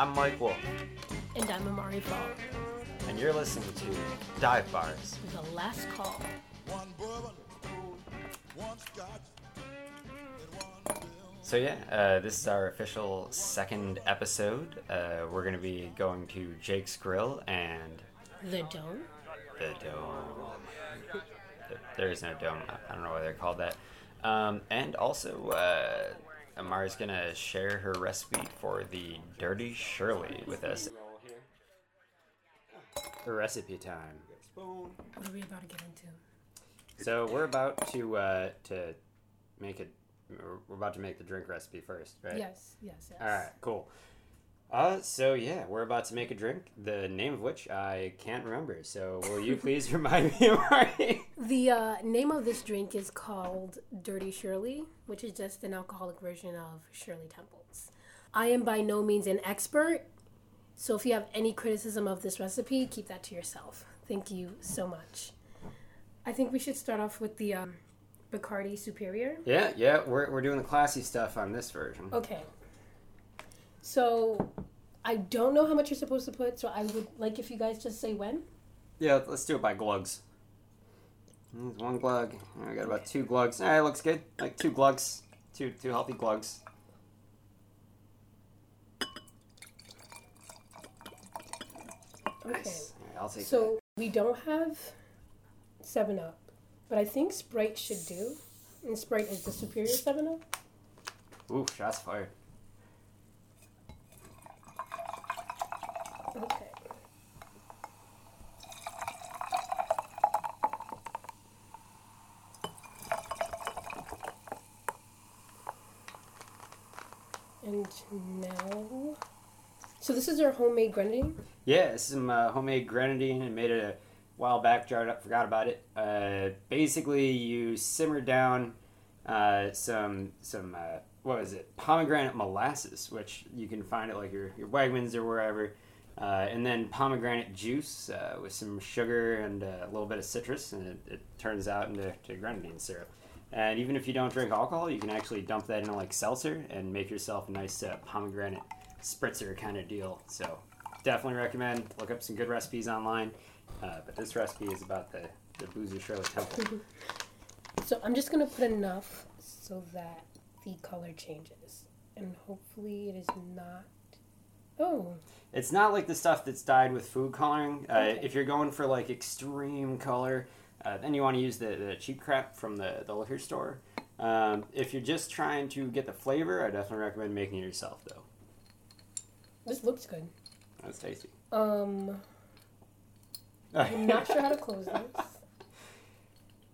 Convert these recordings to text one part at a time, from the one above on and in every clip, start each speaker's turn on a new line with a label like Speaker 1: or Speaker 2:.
Speaker 1: Hi everyone, I'm Mike Wolf,
Speaker 2: And I'm Amari Fall.
Speaker 1: and you're listening to Dive Bars.
Speaker 2: The last call.
Speaker 3: One bourbon, one scotch, one.
Speaker 1: So yeah, uh, this is our official second episode. Uh, we're gonna be going to Jake's Grill and
Speaker 2: The Dome.
Speaker 1: the Dome. There is no dome. I don't know why they're called that. Um, and also, uh, Amari's gonna share her recipe for the Dirty Shirley with us. Recipe time.
Speaker 2: What are we about to get into?
Speaker 1: So we're about to uh, to make it. We're about to make the drink recipe first, right?
Speaker 2: Yes, yes, yes.
Speaker 1: All right, cool. Uh, so yeah, we're about to make a drink, the name of which I can't remember. So will you please remind me, Marty?
Speaker 2: The uh, name of this drink is called Dirty Shirley, which is just an alcoholic version of Shirley Temples. I am by no means an expert, so if you have any criticism of this recipe, keep that to yourself. Thank you so much. I think we should start off with the um, Bacardi Superior.
Speaker 1: Yeah, yeah, we're we're doing the classy stuff on this version.
Speaker 2: Okay. So, I don't know how much you're supposed to put, so I would like if you guys just say when.
Speaker 1: Yeah, let's do it by glugs. There's one glug. I got about two glugs. Ah, it looks good. Like two glugs, two two healthy glugs.
Speaker 2: Okay.
Speaker 1: Nice. Right, I'll take
Speaker 2: So we don't have Seven Up, but I think Sprite should do. And Sprite is the superior Seven Up.
Speaker 1: Ooh, shots fired.
Speaker 2: Okay. Now, so this is our homemade grenadine.
Speaker 1: Yeah, some uh, homemade grenadine and made it a while back. Jarred up, forgot about it. Uh, basically, you simmer down uh, some some uh, what was it? Pomegranate molasses, which you can find at like your your Wegmans or wherever. Uh, and then pomegranate juice uh, with some sugar and uh, a little bit of citrus, and it, it turns out into to grenadine syrup. And even if you don't drink alcohol, you can actually dump that into like seltzer and make yourself a nice uh, pomegranate spritzer kind of deal. So definitely recommend. Look up some good recipes online. Uh, but this recipe is about the, the boozy Shirley Temple.
Speaker 2: So I'm just gonna put enough so that the color changes, and hopefully it is not. Oh,
Speaker 1: it's not like the stuff that's dyed with food coloring. Uh,
Speaker 2: Okay.
Speaker 1: If you're going for like extreme color, uh, then you want to use the, the cheap crap from the, the liquor store. Um, if you're just trying to get the flavor, I definitely recommend making it yourself though.
Speaker 2: this looks good.
Speaker 1: That's tasty.
Speaker 2: Um, I'm not sure how to close this.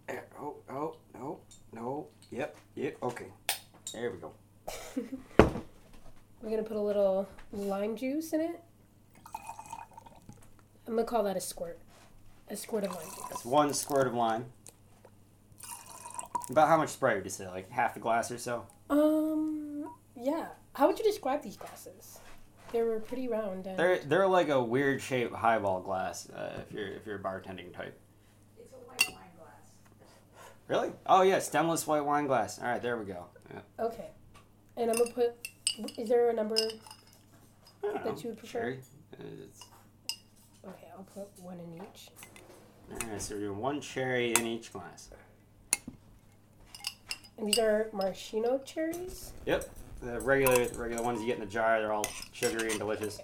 Speaker 1: Oh, oh, no, no. Yep, yep, okay. There we go.
Speaker 2: We're gonna put a little lime juice in it. I'm gonna call that a squirt. A squirt of lime
Speaker 1: That's one squirt of lime. About how much Sprite would you say? Like half a glass or so?
Speaker 2: Um, yeah. How would you describe these glasses? They were pretty round. And
Speaker 1: They're they're like a weird shaped highball glass. Uh, if you're if you're a bartending type.
Speaker 4: It's a white wine glass.
Speaker 1: Really? Oh yeah, stemless white wine glass. All right, there we go. Yeah.
Speaker 2: okay. And I'm gonna put. Is there a number?
Speaker 1: I don't
Speaker 2: That you would prefer?
Speaker 1: Cherry. Uh, it's-
Speaker 2: Okay, I'll put one in each.
Speaker 1: All right, so we're doing one cherry in each glass.
Speaker 2: And these are maraschino cherries.
Speaker 1: Yep. The regular regular ones you get in the jar, they're all sugary and delicious.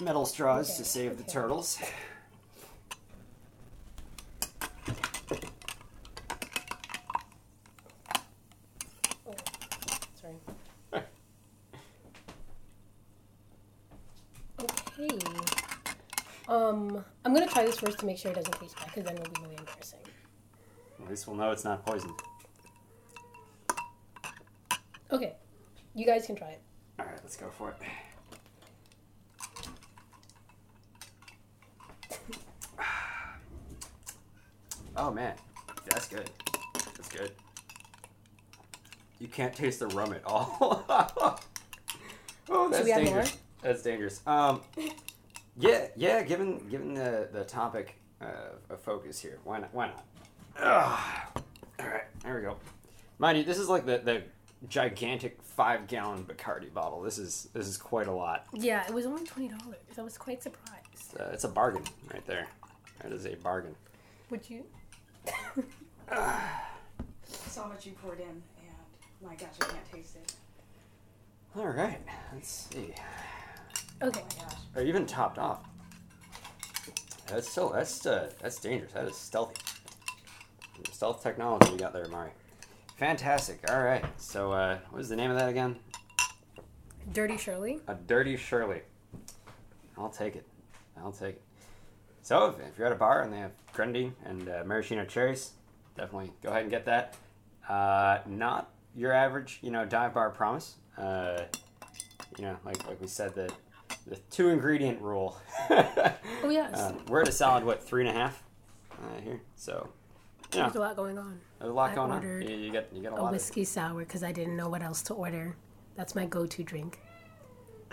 Speaker 1: Metal straws
Speaker 2: Okay,
Speaker 1: to save the turtles.
Speaker 2: Oh, sorry. Okay. Um, I'm gonna try this first to make sure it doesn't taste bad, because then it'll be really embarrassing.
Speaker 1: At least we'll know it's not poisoned.
Speaker 2: Okay, you guys can try it.
Speaker 1: All right, let's go for it. Oh man, that's good. That's good. You can't taste the rum at all. oh, that's
Speaker 2: we
Speaker 1: dangerous.
Speaker 2: More?
Speaker 1: That's dangerous. Um, yeah, yeah. Given given the the topic uh, of focus here, why not? Why not? Ugh. All right, there we go. Mind you, this is like the, the gigantic five gallon Bacardi bottle. This is this is quite a lot.
Speaker 2: Yeah, it was only twenty dollars. I was quite surprised.
Speaker 1: Uh, it's a bargain right there. That is a bargain.
Speaker 2: Would you?
Speaker 4: I saw how much you poured in, and my gosh, I can't taste it.
Speaker 1: All right, let's see.
Speaker 2: Okay.
Speaker 4: My gosh.
Speaker 1: Or even topped off. That's still that's uh, that's dangerous. That is stealthy. Stealth technology you got there, Mari. Fantastic. All right. So uh, what was the name of that again?
Speaker 2: Dirty Shirley.
Speaker 1: A dirty Shirley. I'll take it. I'll take it. So if, if you're at a bar and they have grenadine and uh, maraschino cherries, definitely go ahead and get that. Uh, not your average, you know, dive bar promise. Uh, you know, like like we said, the the two ingredient rule.
Speaker 2: Oh yes.
Speaker 1: Uh, we're at a solid what three and a half uh, here. So yeah,
Speaker 2: There's a lot going on.
Speaker 1: there's a lot
Speaker 2: I
Speaker 1: going on. You, get you get a
Speaker 2: A
Speaker 1: lot. Of,
Speaker 2: whiskey sour because I didn't know what else to order. That's my go-to drink.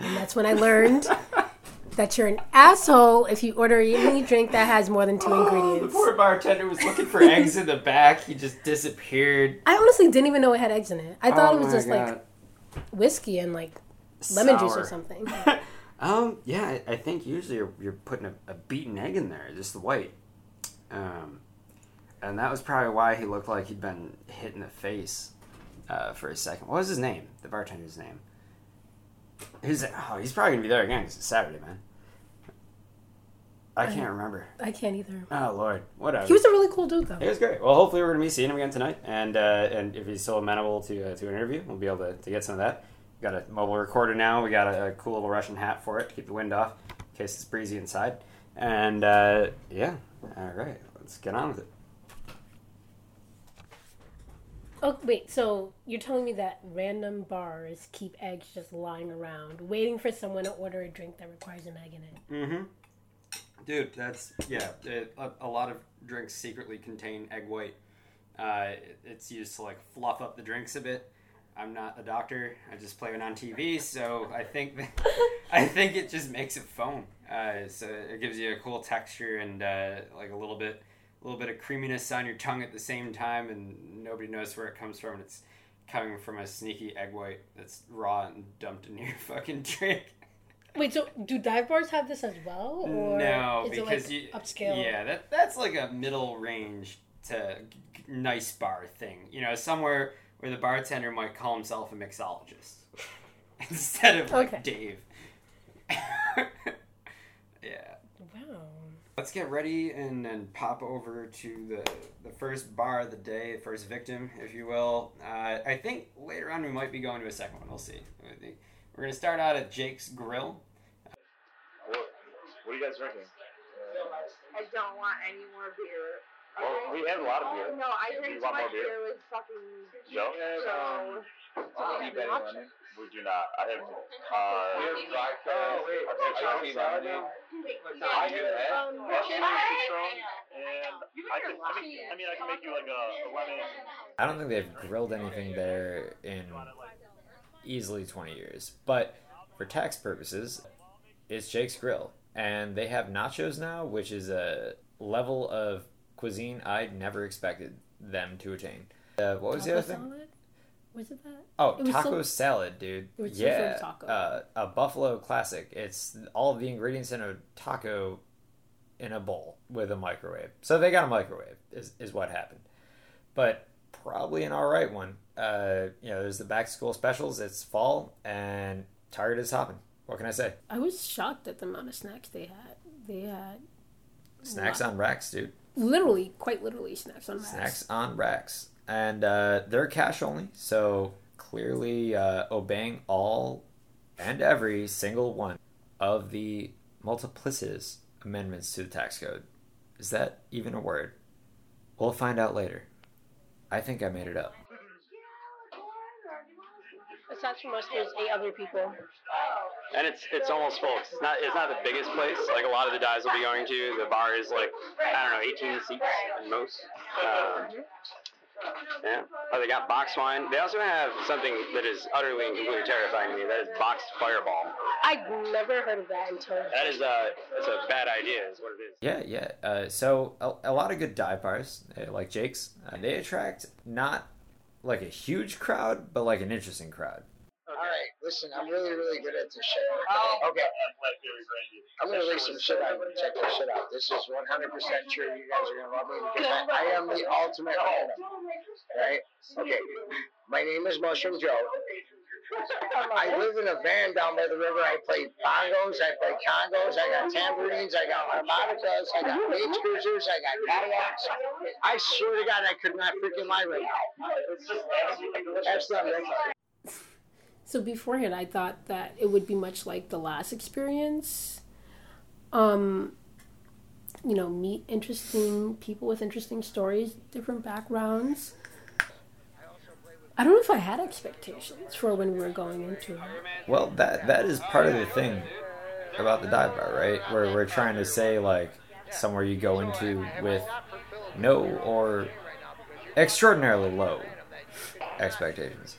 Speaker 2: And that's when I learned that you're an asshole if you order any drink that has more than two
Speaker 1: Oh, the
Speaker 2: ingredients.
Speaker 1: poor bartender was looking for eggs in the back. He just disappeared.
Speaker 2: I honestly didn't even know it had eggs in it. I thought
Speaker 1: Oh
Speaker 2: it was just like whiskey and like lemon juice or something.
Speaker 1: Um, yeah, I, I think usually you're, you're putting a, a beaten egg in there, just the white. Um, and that was probably why he looked like he'd been hit in the face uh, for a second. What was his name? The bartender's name. He's oh, he's probably gonna be there again 'cause it's Saturday, man. I can't remember.
Speaker 2: I can't either.
Speaker 1: Oh Lord, whatever.
Speaker 2: He was a really cool dude though.
Speaker 1: He was great. Well, hopefully we're going to be seeing him again tonight, and uh, and if he's still amenable to uh, to an interview, we'll be able to, to get some of that. Got a mobile recorder now. We got a, a cool little Russian hat for it, to keep the wind off in case it's breezy inside. And uh, yeah, all right, let's get on with it.
Speaker 2: Oh wait, so you're telling me that random bars keep eggs just lying around, waiting for someone to order a drink that requires an egg in it?
Speaker 1: Mm-hmm. Dude, that's yeah. It, a, a lot of drinks secretly contain egg white. Uh, it- it's used to like fluff up the drinks a bit. I'm not a doctor. I just play it on TV, so I think that, I think it just makes it foam. Uh, so it gives you a cool texture and uh, like a little bit, a little bit of creaminess on your tongue at the same time, and nobody knows where it comes from. It's coming from a sneaky egg white that's raw and dumped in your fucking drink.
Speaker 2: Wait, so do dive bars have this as well, or
Speaker 1: no,
Speaker 2: is
Speaker 1: because
Speaker 2: it like
Speaker 1: you
Speaker 2: upscale?
Speaker 1: Yeah, that that's like a middle range to nice bar thing. You know, somewhere where the bartender might call himself a mixologist instead of like
Speaker 2: Okay.
Speaker 1: Dave. yeah.
Speaker 2: Wow.
Speaker 1: Let's get ready and, and pop over to the, the first bar of the day, the first victim, if you will. Uh, I think later on we might be going to a second one. We'll see. I think We're going to start out at Jake's Grill.
Speaker 5: What, what are you guys drinking?
Speaker 6: I don't want any more beer.
Speaker 5: Well, we have a lot of beer.
Speaker 6: No, I
Speaker 5: Do
Speaker 6: drink
Speaker 5: you want
Speaker 6: my
Speaker 5: more beer?
Speaker 6: beer with fucking
Speaker 5: Joe?
Speaker 6: so.
Speaker 5: Uh,
Speaker 6: Any option?
Speaker 5: we do not. I have. Uh,
Speaker 3: vodka.
Speaker 5: Oh, wait.
Speaker 3: I
Speaker 5: I
Speaker 3: have
Speaker 5: have
Speaker 3: salad
Speaker 5: salad
Speaker 3: now.
Speaker 5: I have that.
Speaker 6: Um,
Speaker 5: That's
Speaker 6: chicken.
Speaker 5: Patron, and I can. I mean, I mean, I can make you like a, a lemon.
Speaker 7: I don't think they've grilled anything there in easily 20 years. But for tax purposes, it's Jake's Grill. And they have nachos now, which is a level of cuisine I'd never expected them to attain. Uh, what was the other thing?
Speaker 2: salad? Was it that?
Speaker 7: Oh,
Speaker 2: It
Speaker 7: taco
Speaker 2: so-
Speaker 7: salad, dude.
Speaker 2: It was some sort of
Speaker 7: yeah,
Speaker 2: taco.
Speaker 7: Uh, a buffalo classic. It's all the ingredients in a taco in a bowl with a microwave. So they got a microwave, is, is what happened. But probably an all right one. Uh, you know, there's the back to school specials. It's fall, and Target is hopping. What can I say?
Speaker 2: I was shocked at the amount of snacks they had. They had
Speaker 7: Snacks on racks, dude.
Speaker 2: Literally, quite literally, snacks on racks.
Speaker 7: Snacks on racks. And uh, they're cash only, so clearly uh, obeying all and every single one of the multiplicities amendments to the tax code. Is that even a word? We'll find out later. I think I made it up.
Speaker 2: Aside from us, there's eight other people.
Speaker 1: And it's it's almost full. It's not it's not the biggest place. Like a lot of the dives will be going to. The bar is like I don't know, 18 seats at most. Um,
Speaker 8: Yeah. Oh, they got box wine. They also have something that is utterly and completely terrifying to me. That is boxed fireball.
Speaker 2: I've never heard of that until.
Speaker 8: That is a that's a bad idea. Is what it is.
Speaker 1: Yeah, yeah. Uh, so a, a lot of good dive bars, uh, like Jake's, uh, they attract not like a huge crowd, but like an interesting crowd.
Speaker 9: All right, listen, I'm really, really good at this shit. Oh. Okay, I'm gonna leave some shit on you. Check this shit out. This is 100% true. You guys are gonna love me because I, I am the ultimate random. Right? Okay. My name is Mushroom Joe. I live in a van down by the river. I play bongos, I play congos, I got tambourines, I got harmonicas, I got beach cruisers, I got kayaks. I swear to God, I could not freaking lie right now. That's not right.
Speaker 2: So beforehand, I thought that it would be much like the last experience. Um, you know, meet interesting people with interesting stories, different backgrounds. I don't know if I had expectations for when we were going into it.
Speaker 1: Well, that that is part of the thing about the dive bar, right? Where we're trying to say like somewhere you go into with no or extraordinarily low expectations,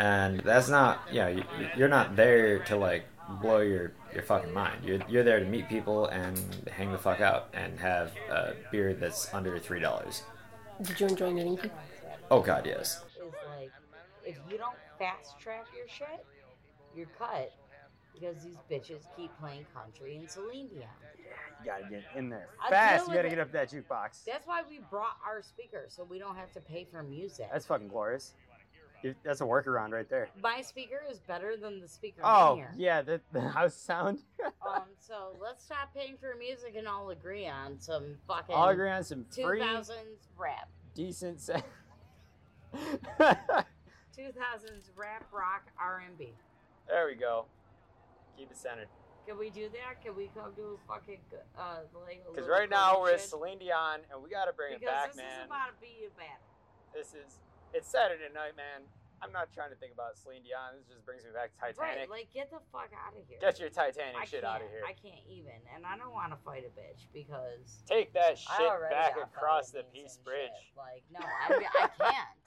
Speaker 1: and that's not yeah. You, you're not there to like blow your your fucking mind. You're you're there to meet people and hang the fuck out and have a beer that's under three dollars.
Speaker 2: Did you enjoy meeting people?
Speaker 1: Oh god, yes.
Speaker 10: is like if you don't fast track your shit, you're cut because these bitches keep playing country and Celine Dion.
Speaker 8: You gotta get in there
Speaker 10: I
Speaker 8: fast. You gotta
Speaker 10: with
Speaker 8: get up that jukebox.
Speaker 10: That's why we brought our speakers so we don't have to pay for music.
Speaker 8: That's fucking glorious. That's a workaround right there.
Speaker 10: My speaker is better than the speaker
Speaker 8: Oh
Speaker 10: here.
Speaker 8: yeah, the, the house sound.
Speaker 10: Um, so let's stop paying for music and all agree on some fucking
Speaker 8: I'll agree on some
Speaker 10: two
Speaker 8: free,
Speaker 10: thousands rap.
Speaker 8: decent. Se-
Speaker 10: Two thousands rap rock R and B.
Speaker 8: there we go. Keep it centered.
Speaker 10: Can we do that? Can we come to a fucking uh like
Speaker 8: Because right now we're at? Celine Dion, and we gotta bring
Speaker 10: because
Speaker 8: it back,
Speaker 10: this
Speaker 8: man.
Speaker 10: is about to be a battle.
Speaker 8: This is it's Saturday night, man. I'm not trying to think about Celine Dion. This just brings me back to Titanic.
Speaker 10: Right, like get the fuck out of here.
Speaker 8: Get your Titanic
Speaker 10: I
Speaker 8: shit out of here.
Speaker 10: I can't even, and I don't want to fight a bitch because
Speaker 8: Take that shit back across the Peace Bridge.
Speaker 10: shit. Like no, I, I can't.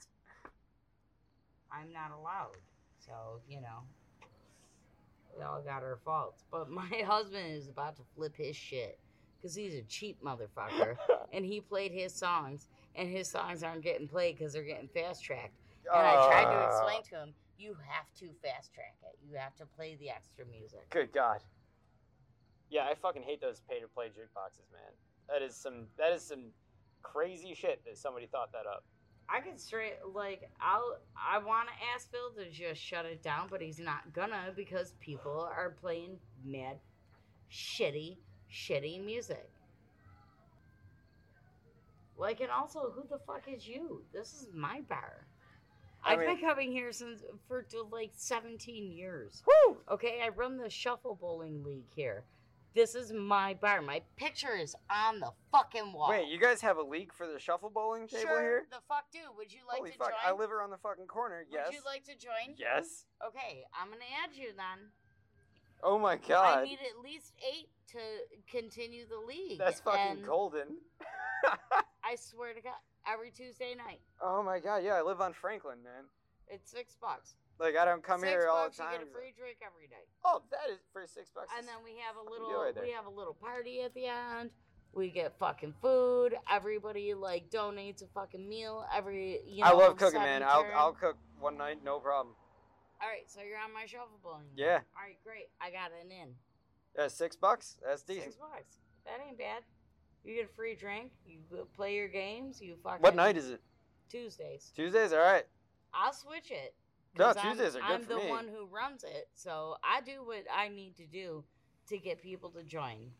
Speaker 10: I'm not allowed. So you know, we all got our faults. But my husband is about to flip his shit because he's a cheap motherfucker, and he played his songs, and his songs aren't getting played because they're getting fast tracked. And I tried to explain ah. to him, you have to fast track it. You have to play the extra music.
Speaker 8: Good God. Yeah, I fucking hate those pay to play jukeboxes, man. That is some that is some crazy shit that somebody thought that up.
Speaker 10: I could straight like I'll I want to ask Phil to just shut it down, but he's not gonna because people are playing mad, shitty, shitty music. Like, and also, who the fuck is you? This is my bar. I've been coming here since for like 17 years.
Speaker 8: Woo!
Speaker 10: Okay, I run the shuffle bowling league here. This is my bar. My picture is on the fucking wall.
Speaker 8: Wait, you guys have a league for the shuffle bowling table
Speaker 10: sure,
Speaker 8: here?
Speaker 10: the fuck do. Would you like
Speaker 8: Holy
Speaker 10: to
Speaker 8: fuck!
Speaker 10: join?
Speaker 8: I live around the fucking corner. Yes.
Speaker 10: Would you like to join?
Speaker 8: yes.
Speaker 10: Okay, I'm gonna add you then.
Speaker 8: Oh my god.
Speaker 10: I need at least eight to continue the league.
Speaker 8: That's fucking
Speaker 10: and
Speaker 8: golden.
Speaker 10: I swear to God, every Tuesday night,
Speaker 8: oh my god. Yeah, I live on Franklin, man.
Speaker 10: it's six bucks.
Speaker 8: Like I don't come
Speaker 10: six
Speaker 8: here all
Speaker 10: bucks,
Speaker 8: the time.
Speaker 10: You get a free drink every night,
Speaker 8: Oh, that is for six bucks.
Speaker 10: and then we have a little.
Speaker 8: right
Speaker 10: we have a little party at the end. We get fucking food. Everybody like donates a fucking meal every. You know,
Speaker 8: I love cooking, man. I'll. I'll cook one night, no problem.
Speaker 10: All right, so you're on my shuffle bowling.
Speaker 8: Yeah.
Speaker 10: All right, great. I got an in.
Speaker 8: Yeah, six bucks. That's decent.
Speaker 10: Six bucks. That ain't bad. You get a free drink. You play your games. You fucking.
Speaker 8: What night is it?
Speaker 10: Tuesdays.
Speaker 8: Tuesdays. All right.
Speaker 10: I'll switch it.
Speaker 8: No,
Speaker 10: 'cause I'm-
Speaker 8: Tuesdays are good
Speaker 10: I'm
Speaker 8: for
Speaker 10: the
Speaker 8: me.
Speaker 10: one who runs it, so I do what I need to do to get people to join.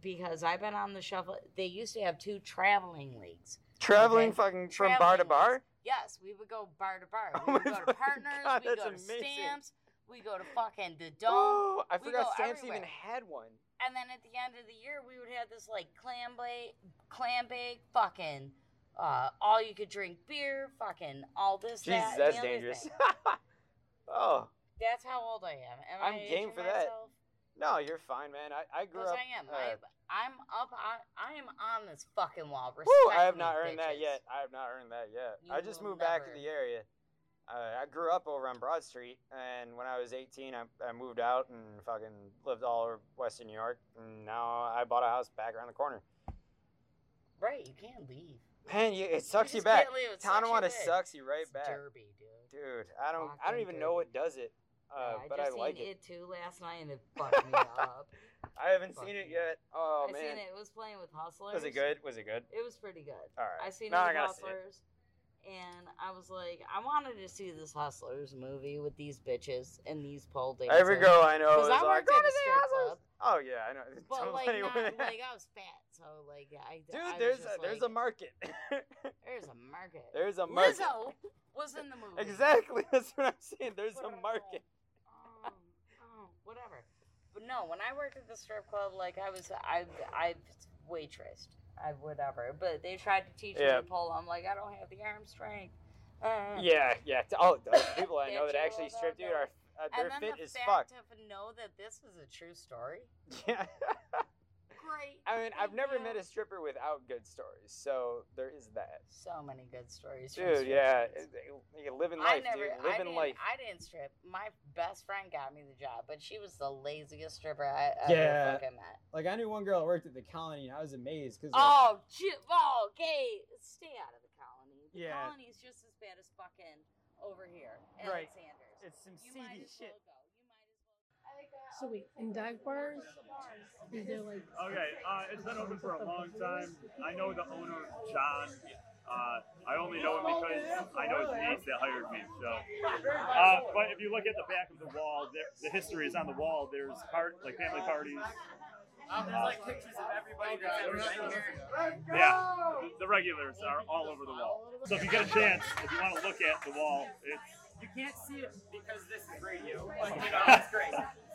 Speaker 10: Because I've been on the shuffle. They used to have two traveling leagues.
Speaker 8: Traveling
Speaker 10: Okay.
Speaker 8: fucking from bar to bar.
Speaker 10: leagues. Yes, we would go bar to bar.
Speaker 8: Oh
Speaker 10: We would
Speaker 8: my
Speaker 10: go to partners.
Speaker 8: God,
Speaker 10: we go to
Speaker 8: amazing.
Speaker 10: stamps. We go to fucking the dome.
Speaker 8: Oh, I forgot
Speaker 10: go
Speaker 8: Stamps even had one.
Speaker 10: And then at the end of the year, we would have this like clam bake, clam bake, fucking, uh, all you could drink beer, fucking all this.
Speaker 8: Jesus,
Speaker 10: that,
Speaker 8: that's dangerous. oh
Speaker 10: That's how old I am. Am
Speaker 8: I'm
Speaker 10: I
Speaker 8: game for that.
Speaker 10: myself?
Speaker 8: no, you're fine, man. I, I grew up.
Speaker 10: I am.
Speaker 8: uh,
Speaker 10: I, I'm up. On, I am on this fucking wall. Respect
Speaker 8: I have
Speaker 10: me,
Speaker 8: not earned that yet. I have not earned that yet.
Speaker 10: You
Speaker 8: I just moved back to the area. Uh, I grew up over on Broad Street, and when I was 18, I, I moved out and fucking lived all over Western New York, and now I bought a house back around the corner.
Speaker 10: Right, you can't leave.
Speaker 8: Man, you, it sucks you,
Speaker 10: just
Speaker 8: back.
Speaker 10: leave, it sucks you
Speaker 8: sucks you right
Speaker 10: It's
Speaker 8: back,
Speaker 10: derby, dude.
Speaker 8: dude. I don't, I don't
Speaker 10: Fucking
Speaker 8: even know what does it, uh,
Speaker 10: Yeah,
Speaker 8: but
Speaker 10: I
Speaker 8: I
Speaker 10: just
Speaker 8: like
Speaker 10: seen
Speaker 8: it.
Speaker 10: it. too last night and it fucked me up.
Speaker 8: I haven't seen it yet. Oh
Speaker 10: I
Speaker 8: man,
Speaker 10: seen it. It was playing with Hustlers.
Speaker 8: was it good? Was it good?
Speaker 10: It was pretty good.
Speaker 8: All right.
Speaker 10: I seen
Speaker 8: Now I
Speaker 10: it with
Speaker 8: it.
Speaker 10: Hustlers, and I was like, I wanted to see this Hustlers movie with these bitches and these pole dancers.
Speaker 8: Every girl I know is
Speaker 10: Because I
Speaker 8: like,
Speaker 10: worked
Speaker 8: "Go
Speaker 10: at
Speaker 8: to
Speaker 10: a
Speaker 8: the
Speaker 10: strip
Speaker 8: Hustlers."
Speaker 10: club,
Speaker 8: Oh yeah, I know.
Speaker 10: but
Speaker 8: So
Speaker 10: like not like I was fat, so like I.
Speaker 8: Dude,
Speaker 10: I
Speaker 8: there's
Speaker 10: just
Speaker 8: a, there's
Speaker 10: like,
Speaker 8: a market.
Speaker 10: there's a market.
Speaker 8: there's a market.
Speaker 10: Lizzo was in the movie.
Speaker 8: Exactly. That's what I'm saying. There's a market.
Speaker 10: Oh, oh, whatever. But no, when I worked at the strip club, like I was, I, I waitressed, I whatever. But they tried to teach
Speaker 8: Yeah.
Speaker 10: me to pull. I'm like, I don't have the arm strength. Uh,
Speaker 8: Yeah, yeah. t- Oh, those people I know that actually
Speaker 10: love
Speaker 8: strip,
Speaker 10: that
Speaker 8: dude, are uh,
Speaker 10: And
Speaker 8: their
Speaker 10: then
Speaker 8: fit
Speaker 10: the
Speaker 8: is
Speaker 10: fact
Speaker 8: fucked.
Speaker 10: to know that this is a true story.
Speaker 8: Yeah.
Speaker 10: Great.
Speaker 8: I mean, I've never
Speaker 10: you.
Speaker 8: met a stripper without good stories, so there is that.
Speaker 10: So many good stories.
Speaker 8: Dude, yeah, you living
Speaker 10: I
Speaker 8: life,
Speaker 10: never,
Speaker 8: dude.
Speaker 10: I
Speaker 8: Living
Speaker 10: didn't,
Speaker 8: life.
Speaker 10: I didn't strip. My best friend got me the job, but she was the laziest stripper I ever
Speaker 11: Yeah.
Speaker 10: fucking met.
Speaker 11: Like I knew one girl that worked at the colony, and I was amazed because
Speaker 10: Oh, gee, oh, okay. Stay out of the colony. The
Speaker 11: Yeah.
Speaker 10: colony's just as bad as fucking over here,
Speaker 11: Right.
Speaker 10: Alexander's.
Speaker 11: it's some
Speaker 10: You might
Speaker 11: seedy
Speaker 10: as
Speaker 11: shit.
Speaker 10: well go. You might as well.
Speaker 2: So wait, in dive bars, is there like
Speaker 5: Okay, uh, it's been open for a long time. I know the owner, John. Uh, I only know him because I know his niece that hired me. So, uh, but if you look at the back of the wall, there, the history is on the wall. There's part like family parties.
Speaker 8: Um, there's like pictures of everybody that's ever been here.
Speaker 5: Yeah, the regulars are all over the wall. So if you get a chance, if you want to look at the wall, it's
Speaker 8: You can't see it because this is radio, but you know, it's great.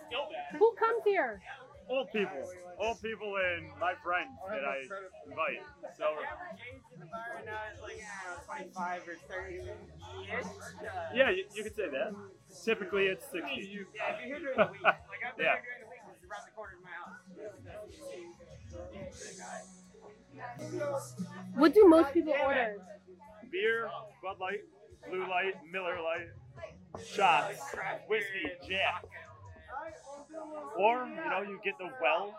Speaker 8: Still bad.
Speaker 2: who comes here?
Speaker 5: old people, old people, and my friends that I invite. So
Speaker 8: The average age in the bar now is like, I don't know, 25 or 30-ish. Uh,
Speaker 5: yeah, you, you could say that. Typically, it's 60.
Speaker 8: Yeah, if you're here during the week, like I've been
Speaker 5: Yeah.
Speaker 8: here during the week, it's around the corner of my house.
Speaker 2: What do most people order?
Speaker 5: Beer, Bud Light, Blue Light, Miller Light, shots, whiskey, Jack. Or, you know, you get the well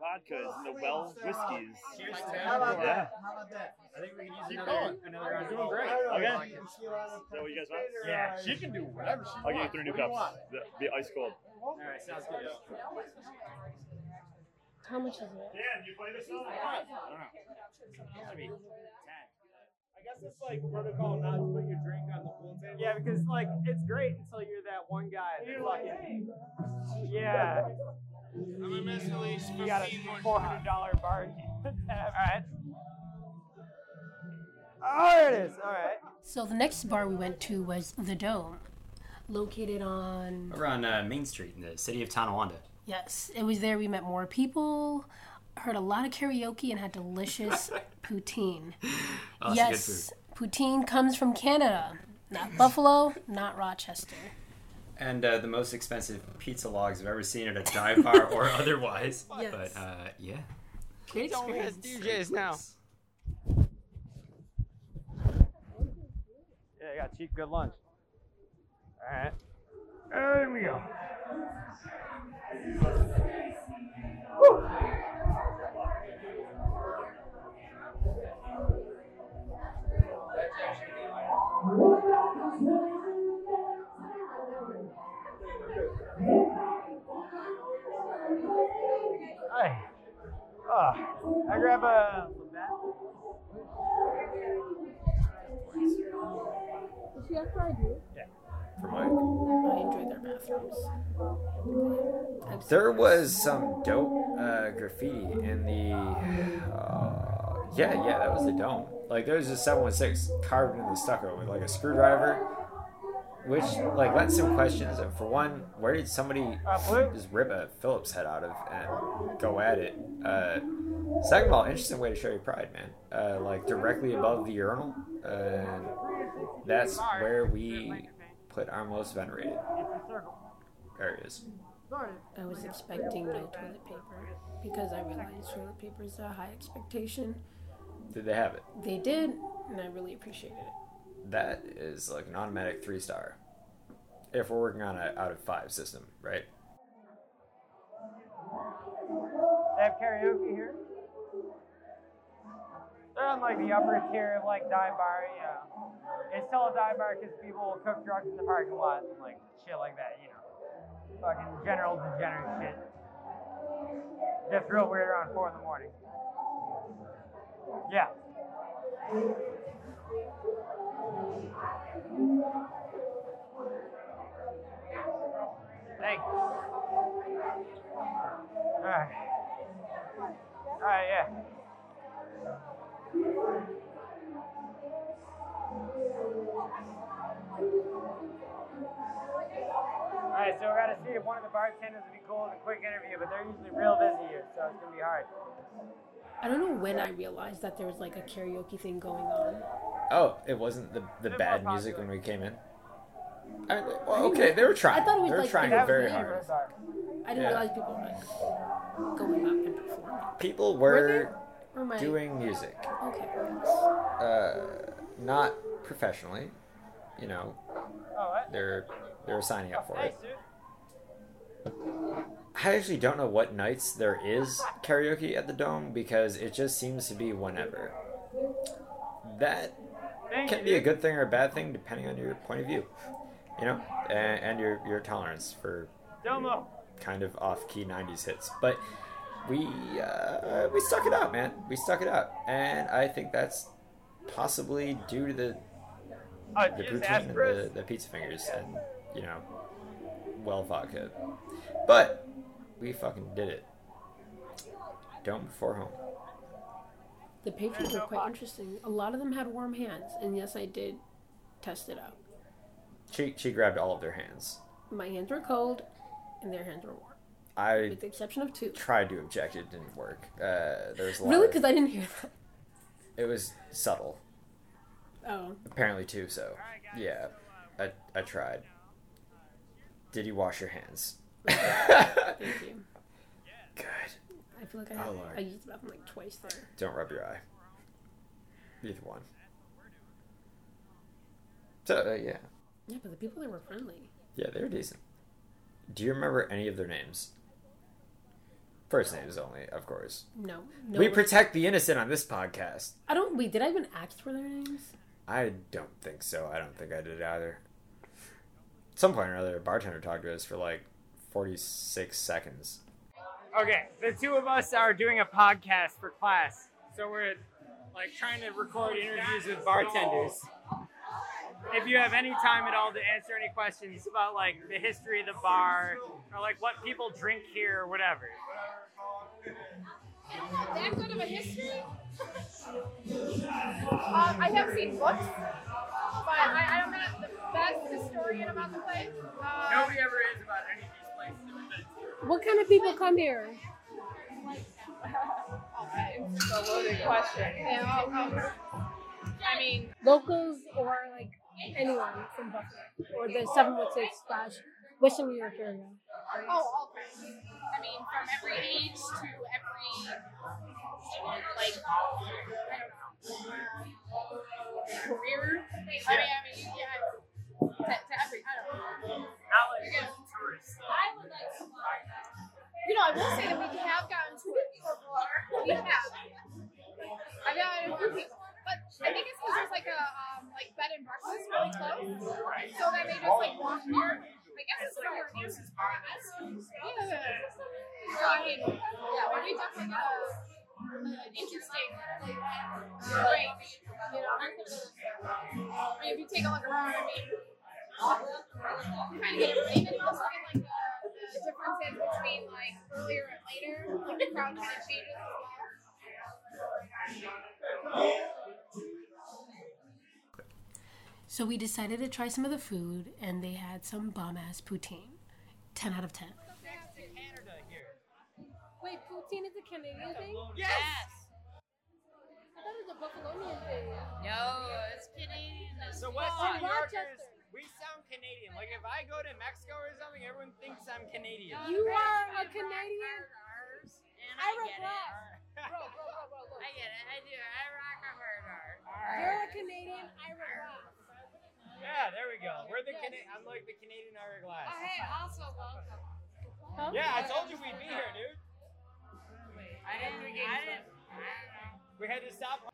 Speaker 5: vodkas and the well whiskeys.
Speaker 8: Cheers to
Speaker 5: Yeah.
Speaker 8: How about that? I think we can use
Speaker 5: Keep
Speaker 8: another,
Speaker 5: going.
Speaker 8: another round of
Speaker 5: Doing great. Okay. Is that what you guys want?
Speaker 8: Yeah, she can do whatever she wants.
Speaker 5: I'll give you three new cups. The, the ice cold.
Speaker 8: All right, sounds good.
Speaker 2: How much is it?
Speaker 5: Dan, you play this song?
Speaker 8: I don't know. Maybe 10.
Speaker 11: I guess it's like protocol not to put your
Speaker 8: Yeah, because like it's great until you're that one guy that fucking yeah.
Speaker 12: I'm a miss Elise
Speaker 8: You got a four hundred dollar bar. All right. Oh, there it is. All right.
Speaker 2: So the next bar we went to was the Dome, located on.
Speaker 8: We're on uh, Main Street in the city of Tonawanda.
Speaker 2: Yes, it was there we met more people, heard a lot of karaoke, and had delicious poutine.
Speaker 8: Lots
Speaker 2: yes, poutine comes from Canada, not Buffalo, not Rochester.
Speaker 8: And uh, the most expensive pizza logs I've ever seen at a dive bar or otherwise.
Speaker 2: Yes.
Speaker 8: But uh, yeah.
Speaker 2: Great
Speaker 8: Don't
Speaker 2: experience.
Speaker 8: DJs now. Yeah, I got cheap good lunch. All right. There we go. Hi. Oh, I grab a.
Speaker 2: Did she ask what I do?
Speaker 1: For Mike.
Speaker 2: I enjoyed their bathrooms.
Speaker 1: There was some dope uh, graffiti in the. Uh, yeah, yeah, that was the dome. Like there was a 716 carved into the stucco with like a screwdriver, which like led some questions. For one, where did somebody just rip a Phillips head out of and go at it? Uh, second of all, interesting way to show your pride, man. Uh, like directly above the urinal, and that's where we put our most venerated. Is.
Speaker 2: I was expecting no toilet paper because I realized toilet paper is a high expectation.
Speaker 1: Did they have it?
Speaker 2: They did, and I really appreciated it.
Speaker 1: That is like an automatic three star. If we're working on an out of five system, right?
Speaker 8: They have karaoke here. They're on like the upper tier of like dive bar, you know. It's still a dive bar because people will cook drugs in the parking lot and like shit like that, you know. Fucking general degenerate shit. Just real weird around four in the morning. Yeah. Thanks. Alright. Alright, yeah. Alright, so we gotta see if one of the bartenders would be cool with a quick interview, but they're usually real busy here, so it's gonna be hard.
Speaker 2: I don't know when I realized that there was like a karaoke thing going on.
Speaker 1: Oh, it wasn't the the bad music when we came in. I, well,
Speaker 2: I
Speaker 1: okay, they were trying.
Speaker 2: I thought it was
Speaker 1: they were
Speaker 2: like
Speaker 1: trying very hard.
Speaker 2: I didn't
Speaker 1: Yeah.
Speaker 2: realize people were like going up and performing.
Speaker 1: People
Speaker 2: Were
Speaker 1: were
Speaker 2: they? Or am I-
Speaker 1: doing music.
Speaker 2: Okay.
Speaker 1: Uh, not professionally, you know.
Speaker 8: Oh, what?
Speaker 1: They're they're signing up for
Speaker 8: Nice,
Speaker 1: it. I actually don't know what nights there is karaoke at the dome because it just seems to be whenever. That can be a good thing or a bad thing depending on your point of view, you know, and, and your your tolerance for
Speaker 8: Domo.
Speaker 1: kind of off-key '90s hits. But we uh, we stuck it out, man. We stuck it out, and I think that's possibly due to the
Speaker 8: Oh,
Speaker 1: the poutine and the, the pizza fingers and you know well vodka. But we fucking did it. Dome before home.
Speaker 2: The patrons were quite interesting. A lot of them had warm hands, and yes, I did test it out.
Speaker 1: She she grabbed all of their hands.
Speaker 2: My hands were cold, and their hands were warm,
Speaker 1: I
Speaker 2: with the exception of two.
Speaker 1: tried to object. It didn't work. Uh, there was a lot
Speaker 2: Really? Because I didn't hear that.
Speaker 1: it was subtle.
Speaker 2: Oh.
Speaker 1: Apparently too. So yeah, I I tried. Did you wash your hands?
Speaker 2: Thank you.
Speaker 1: Good.
Speaker 2: I feel like I,
Speaker 1: Oh, Lord.
Speaker 2: I used the bathroom like twice there.
Speaker 1: Don't rub your eye. Either one. So uh, yeah,
Speaker 2: Yeah, but the people there were friendly.
Speaker 1: yeah, they were decent. Do you remember any of their names? First names only, of course.
Speaker 2: No, no.
Speaker 1: we protect the innocent on this podcast.
Speaker 2: I don't. Wait, did I even ask for their names?
Speaker 1: I don't think so. I don't think I did either. At some point or another, a bartender talked to us for like 46 seconds.
Speaker 8: Okay, the two of us are doing a podcast for class, so we're like trying to record interviews with bartenders. If you have any time at all to answer any questions about like the history of the bar or like what people drink here or whatever.
Speaker 13: Isn't that good of a history? um, I have seen books, but I, I'm not the best historian about the place. Uh,
Speaker 8: Nobody ever is about any
Speaker 2: What kind of people come here?
Speaker 13: it's a loaded question. Yeah, um, I mean,
Speaker 2: Locals or like anyone from Buffalo or the 716 slash Western New York area.
Speaker 13: oh, all kinds. I mean, from every age to every like I don't know career. I mean, I mean, yeah, to, to every I don't know.
Speaker 8: Not like tourists.
Speaker 13: I would like to. You know, I will say that we have gotten to it. We have. I've gotten a few people, but I think it's because there's like a um, like bed and breakfast really close, so that they just like walk here. I guess it's nowhere near. Yeah. So I mean, yeah, we definitely got a, an interesting range. You know, I mean, if you take a look around, I mean, you kind of get a even also get like the, the differences between like earlier and later, like the crowd kind of changes as well.
Speaker 2: So we decided to try some of the food, and they had some bomb ass poutine. 10 out of 10. Wait, poutine is a Canadian thing?
Speaker 10: Yes.
Speaker 2: I thought it was a Buffalonian thing.
Speaker 10: No, it's Canadian.
Speaker 8: So
Speaker 10: fuck.
Speaker 8: Western New Yorkers,
Speaker 2: Rochester.
Speaker 8: We sound Canadian. Like if I go to Mexico or something, everyone thinks I'm Canadian.
Speaker 2: You are a Canadian.
Speaker 10: I
Speaker 2: Ira
Speaker 10: get
Speaker 2: Rock.
Speaker 10: it.
Speaker 2: Bro, bro, bro, bro, look.
Speaker 10: I get it. I do. I rock a hard R.
Speaker 2: You're a Canadian Ira Rock.
Speaker 8: Yeah, there we go. We're the Cana- I'm like the Canadian hourglass.
Speaker 13: Oh, hey, also welcome.
Speaker 8: Yeah, I told you we'd be here, dude.
Speaker 10: I didn't. I didn't.
Speaker 8: We had to stop.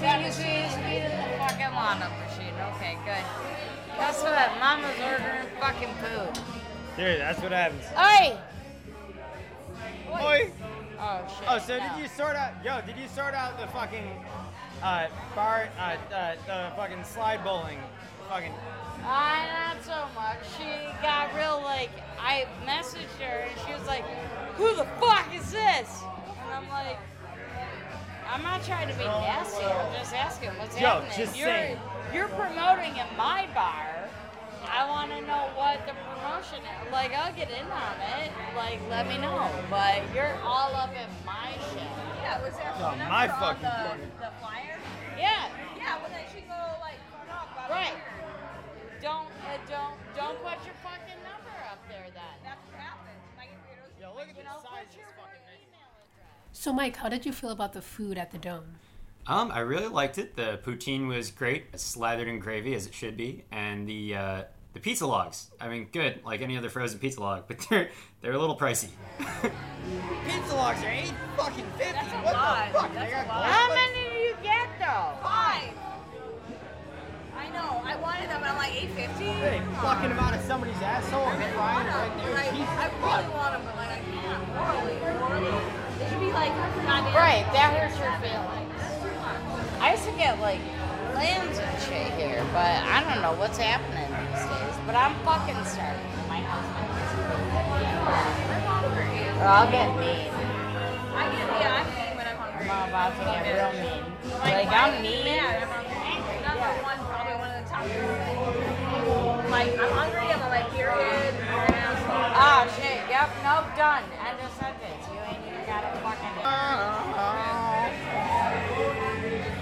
Speaker 10: He's he's beating the fucking machine. Okay, good. Guess what? Mama's ordering fucking food.
Speaker 8: Dude, that's what happens.
Speaker 10: Oi!
Speaker 8: Oi!
Speaker 10: Oh shit.
Speaker 8: Oh, so
Speaker 10: no.
Speaker 8: did you sort out? Yo, did you sort out the fucking uh, bar, uh, uh, the fucking slide bowling, fucking?
Speaker 10: Uh, not so much. She got real like I messaged her and she was like, "Who the fuck is this?" And I'm like, "I'm not trying to be nasty. I'm just asking what's
Speaker 8: Yo,
Speaker 10: happening.
Speaker 8: just
Speaker 10: you're
Speaker 8: saying.
Speaker 10: you're promoting in my bar. I want to know what the promotion is. Like, I'll get in on it. Like, let me know. But you're all up in my shit.
Speaker 4: Yeah, was there a
Speaker 8: Oh,
Speaker 4: phone number on the, the flyer?
Speaker 10: Yeah.
Speaker 4: Yeah, well then she go like phone up about
Speaker 10: Right. Don't uh, don't don't put your fucking number up there then.
Speaker 4: That's what happens. Like, weirdos.
Speaker 8: Yo, look at
Speaker 10: You
Speaker 8: the
Speaker 10: know,
Speaker 8: size
Speaker 10: put
Speaker 8: of
Speaker 10: your
Speaker 8: this fucking menu.
Speaker 2: So, Mike, how did you feel about the food at the Dome?
Speaker 1: Um, I really liked it. The poutine was great, slathered in gravy as it should be, and the uh, the pizza logs. I mean, good like any other frozen pizza log, but they're they're a little pricey.
Speaker 8: Pizza logs are eight fucking fifty.
Speaker 4: That's a
Speaker 8: what
Speaker 4: lot.
Speaker 8: the fuck?
Speaker 4: That's
Speaker 8: They
Speaker 4: a
Speaker 8: got
Speaker 4: lot.
Speaker 10: How
Speaker 8: gold-
Speaker 10: many do you get though?
Speaker 4: Five. I know. I wanted them, and I'm like eight fifty.
Speaker 8: Hey, fucking them out of somebody's asshole
Speaker 4: I
Speaker 8: and
Speaker 4: really want them.
Speaker 8: right there.
Speaker 4: Like, I
Speaker 8: fuck.
Speaker 4: really want them, but like I can't. Morally, morally, they should be like.
Speaker 10: Right, that hurts your feelings. I used to get like plans and shit here, but I don't know what's happening these days. But I'm fucking starving. My husband. Or I'll get mean.
Speaker 4: I get, yeah, I'm mean when I'm hungry.
Speaker 10: I'm about to get real mean.
Speaker 4: Like,
Speaker 10: Like I'm mean.
Speaker 4: mad? I'm angry. Number one, probably one of the top three. Like, I'm hungry, I'm my period, you're an asshole.
Speaker 10: Oh shit. Yep. Nope. Done.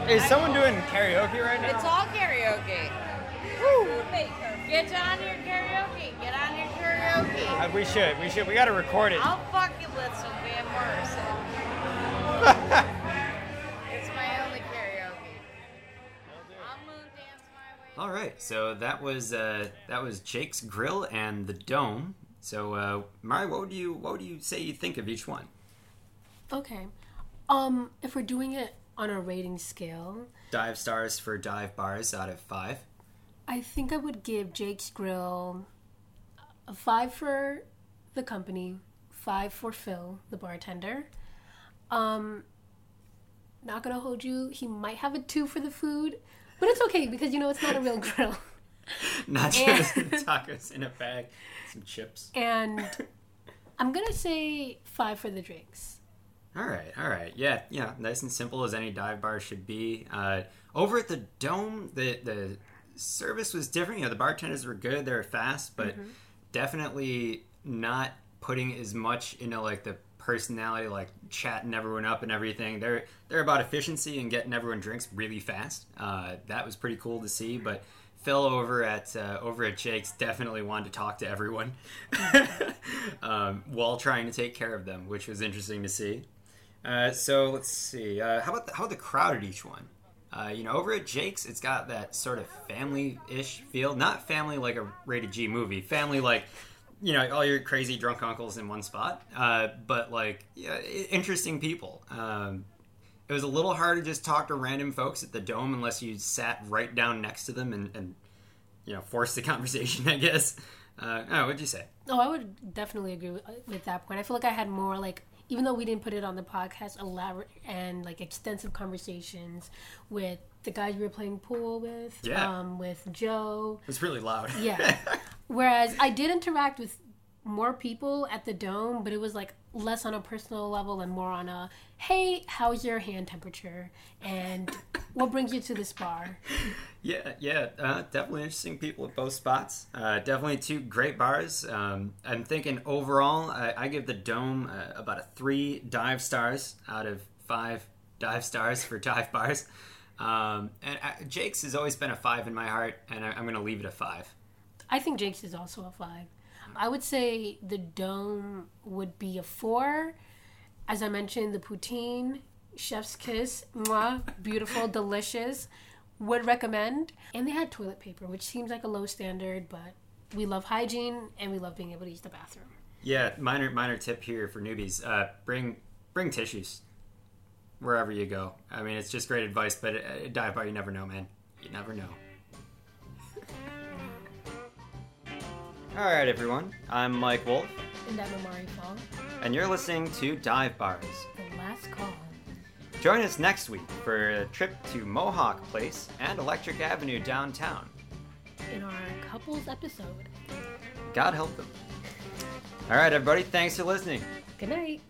Speaker 8: Is someone doing karaoke right now?
Speaker 10: It's all karaoke.
Speaker 4: Food maker.
Speaker 10: Get on your karaoke. Get on your karaoke.
Speaker 8: Uh, we should. We should. We got to record it.
Speaker 10: I'll fuck you with some Van Morrison. It's my only karaoke. I'll moon dance my way.
Speaker 1: All right, so that was uh, that was Jake's Grill and the Dome. So, uh, Mari, what would you what would you say you think of each one?
Speaker 2: Okay. Um, if we're doing it on a rating scale,
Speaker 1: Dive stars for dive bars out of five.
Speaker 2: I think I would give Jake's Grill a five for the company, five for Phil, the bartender. Um, not gonna hold you. He might have a two for the food, but it's okay because you know it's not a real grill.
Speaker 1: Nachos and tacos in a bag, some chips.
Speaker 2: And I'm gonna say five for the drinks.
Speaker 1: All right, all right, yeah, yeah, nice and simple as any dive bar should be. Uh, over at the Dome, the the service was different. You know, the bartenders were good; they were fast, but definitely not putting as much into like the personality, like chatting everyone up and everything. They're they're about efficiency and getting everyone drinks really fast. Uh, that was pretty cool to see, but. Phil over at uh, over at Jake's definitely wanted to talk to everyone um, while trying to take care of them, which was interesting to see. Uh, so let's see. Uh, how about the, how about the crowd at each one? Uh, you know, over at Jake's, it's got that sort of family-ish feel. Not family like a rated G movie. Family like you know all your crazy drunk uncles in one spot. Uh, but like yeah, interesting people. Um, it was a little hard to just talk to random folks at the dome unless you sat right down next to them and, and you know forced the conversation. I guess. Uh, oh, what'd you say?
Speaker 2: Oh, I would definitely agree with, with that point. I feel like I had more like, even though we didn't put it on the podcast, elaborate and like extensive conversations with the guys we were playing pool with,
Speaker 1: Yeah.
Speaker 2: um, with Joe.
Speaker 1: It's really loud.
Speaker 2: Yeah. Whereas I did interact with more people at the dome, but it was like less on a personal level and more on a, hey, how's your hand temperature? And what brings you to this bar?
Speaker 1: Yeah, yeah, uh, definitely interesting people at both spots. Uh, definitely two great bars. Um, I'm thinking overall, I, I give the Dome uh, about a three dive stars out of five dive stars for dive bars. Um, and uh, Jake's has always been a five in my heart, and I, I'm going to leave it a five.
Speaker 2: I think Jake's is also a five. I would say the dome would be a four. As I mentioned, the poutine, chef's kiss, mwah, beautiful, delicious. Would recommend. And they had toilet paper, which seems like a low standard, but we love hygiene and we love being able to use the bathroom.
Speaker 1: Yeah, minor minor tip here for newbies: uh, bring bring tissues wherever you go. I mean, it's just great advice, but uh, dive bar, you never know, man. You never know. All right, everyone. I'm Mike Wolf,
Speaker 2: And I'm Amari Fall.
Speaker 1: and you're listening to Dive Bars.
Speaker 2: The last call.
Speaker 1: Join us next week for a trip to Mohawk Place and Electric Avenue downtown.
Speaker 2: in our couples episode.
Speaker 1: God help them. All right, everybody. Thanks for listening.
Speaker 2: Good night.